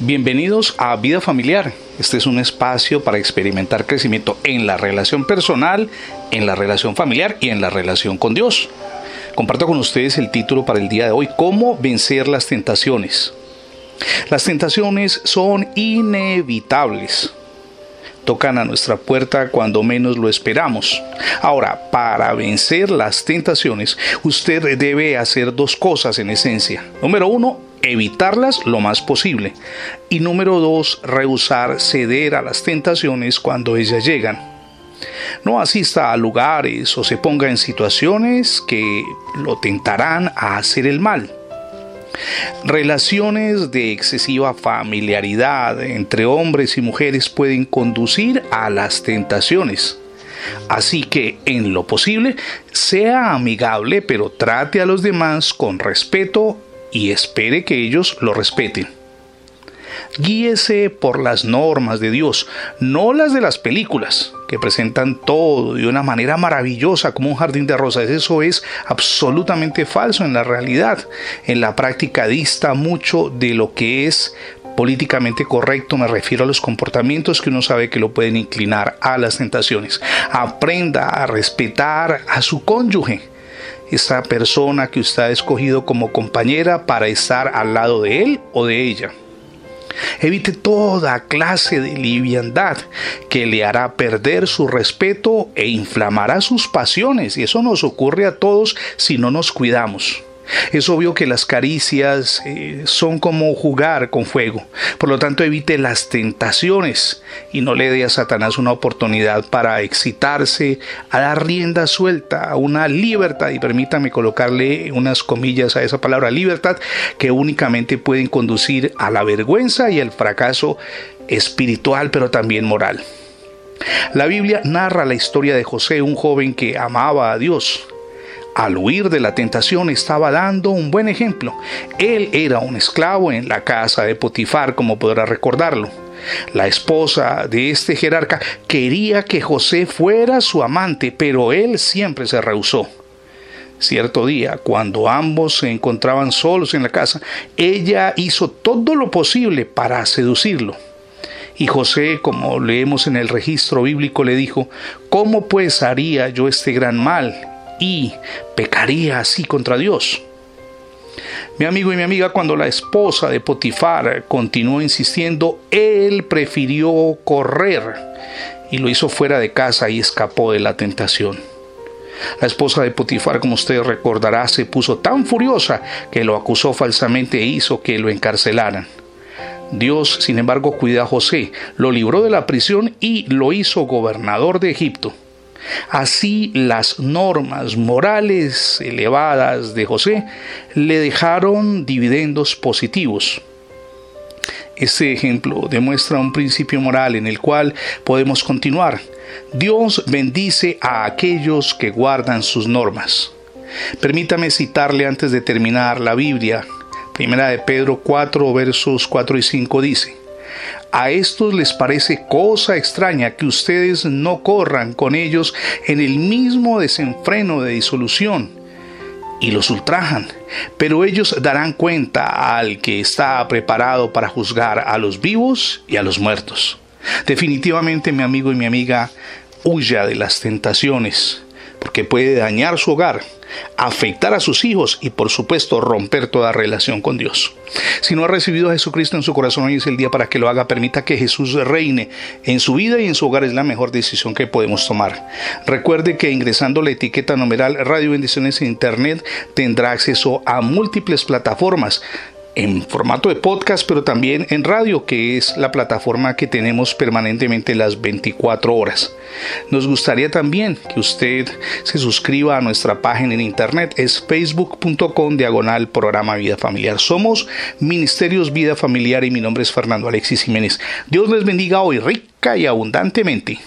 Bienvenidos a Vida Familiar. Este es un espacio para experimentar crecimiento en la relación personal, en la relación familiar y en la relación con Dios. Comparto con ustedes el título para el día de hoy, ¿Cómo vencer las tentaciones? Las tentaciones son inevitables. Tocan a nuestra puerta cuando menos lo esperamos. Ahora, para vencer las tentaciones, usted debe hacer dos cosas en esencia. Número uno, evitarlas lo más posible. Y número dos, rehusar ceder a las tentaciones cuando ellas llegan. No asista a lugares o se ponga en situaciones que lo tentarán a hacer el mal. Relaciones de excesiva familiaridad entre hombres y mujeres pueden conducir a las tentaciones. Así que, en lo posible, sea amigable, pero trate a los demás con respeto y espere que ellos lo respeten. Guíese por las normas de Dios, no las de las películas, que presentan todo de una manera maravillosa como un jardín de rosas. Eso es absolutamente falso en la realidad. En la práctica dista mucho de lo que es políticamente correcto, me refiero a los comportamientos que uno sabe que lo pueden inclinar a las tentaciones. Aprenda a respetar a su cónyuge esa persona que usted ha escogido como compañera para estar al lado de él o de ella. Evite toda clase de liviandad que le hará perder su respeto e inflamará sus pasiones. Y eso nos ocurre a todos si no nos cuidamos. Es obvio que las caricias eh, son como jugar con fuego. Por lo tanto, evite las tentaciones y no le dé a Satanás una oportunidad para excitarse, a dar rienda suelta a una libertad, y permítame colocarle unas comillas a esa palabra libertad, que únicamente pueden conducir a la vergüenza y al fracaso espiritual, pero también moral. La Biblia narra la historia de José, un joven que amaba a Dios al huir de la tentación estaba dando un buen ejemplo. Él era un esclavo en la casa de Potifar, como podrá recordarlo. La esposa de este jerarca quería que José fuera su amante, pero él siempre se rehusó. Cierto día, cuando ambos se encontraban solos en la casa, ella hizo todo lo posible para seducirlo. Y José, como leemos en el registro bíblico, le dijo, ¿cómo pues haría yo este gran mal? Y pecaría así contra Dios. Mi amigo y mi amiga, cuando la esposa de Potifar continuó insistiendo, él prefirió correr y lo hizo fuera de casa y escapó de la tentación. La esposa de Potifar, como usted recordará, se puso tan furiosa que lo acusó falsamente e hizo que lo encarcelaran. Dios, sin embargo, cuida a José, lo libró de la prisión y lo hizo gobernador de Egipto. Así las normas morales elevadas de José le dejaron dividendos positivos. Este ejemplo demuestra un principio moral en el cual podemos continuar. Dios bendice a aquellos que guardan sus normas. Permítame citarle antes de terminar la Biblia. Primera de Pedro 4 versos 4 y 5 dice, a estos les parece cosa extraña que ustedes no corran con ellos en el mismo desenfreno de disolución y los ultrajan, pero ellos darán cuenta al que está preparado para juzgar a los vivos y a los muertos. Definitivamente mi amigo y mi amiga, huya de las tentaciones, porque puede dañar su hogar afectar a sus hijos y por supuesto romper toda relación con Dios. Si no ha recibido a Jesucristo en su corazón, hoy es el día para que lo haga. Permita que Jesús reine en su vida y en su hogar. Es la mejor decisión que podemos tomar. Recuerde que ingresando la etiqueta numeral Radio Bendiciones en Internet tendrá acceso a múltiples plataformas en formato de podcast, pero también en radio, que es la plataforma que tenemos permanentemente las 24 horas. Nos gustaría también que usted se suscriba a nuestra página en internet, es facebook.com diagonal programa Vida Familiar. Somos Ministerios Vida Familiar y mi nombre es Fernando Alexis Jiménez. Dios les bendiga hoy rica y abundantemente.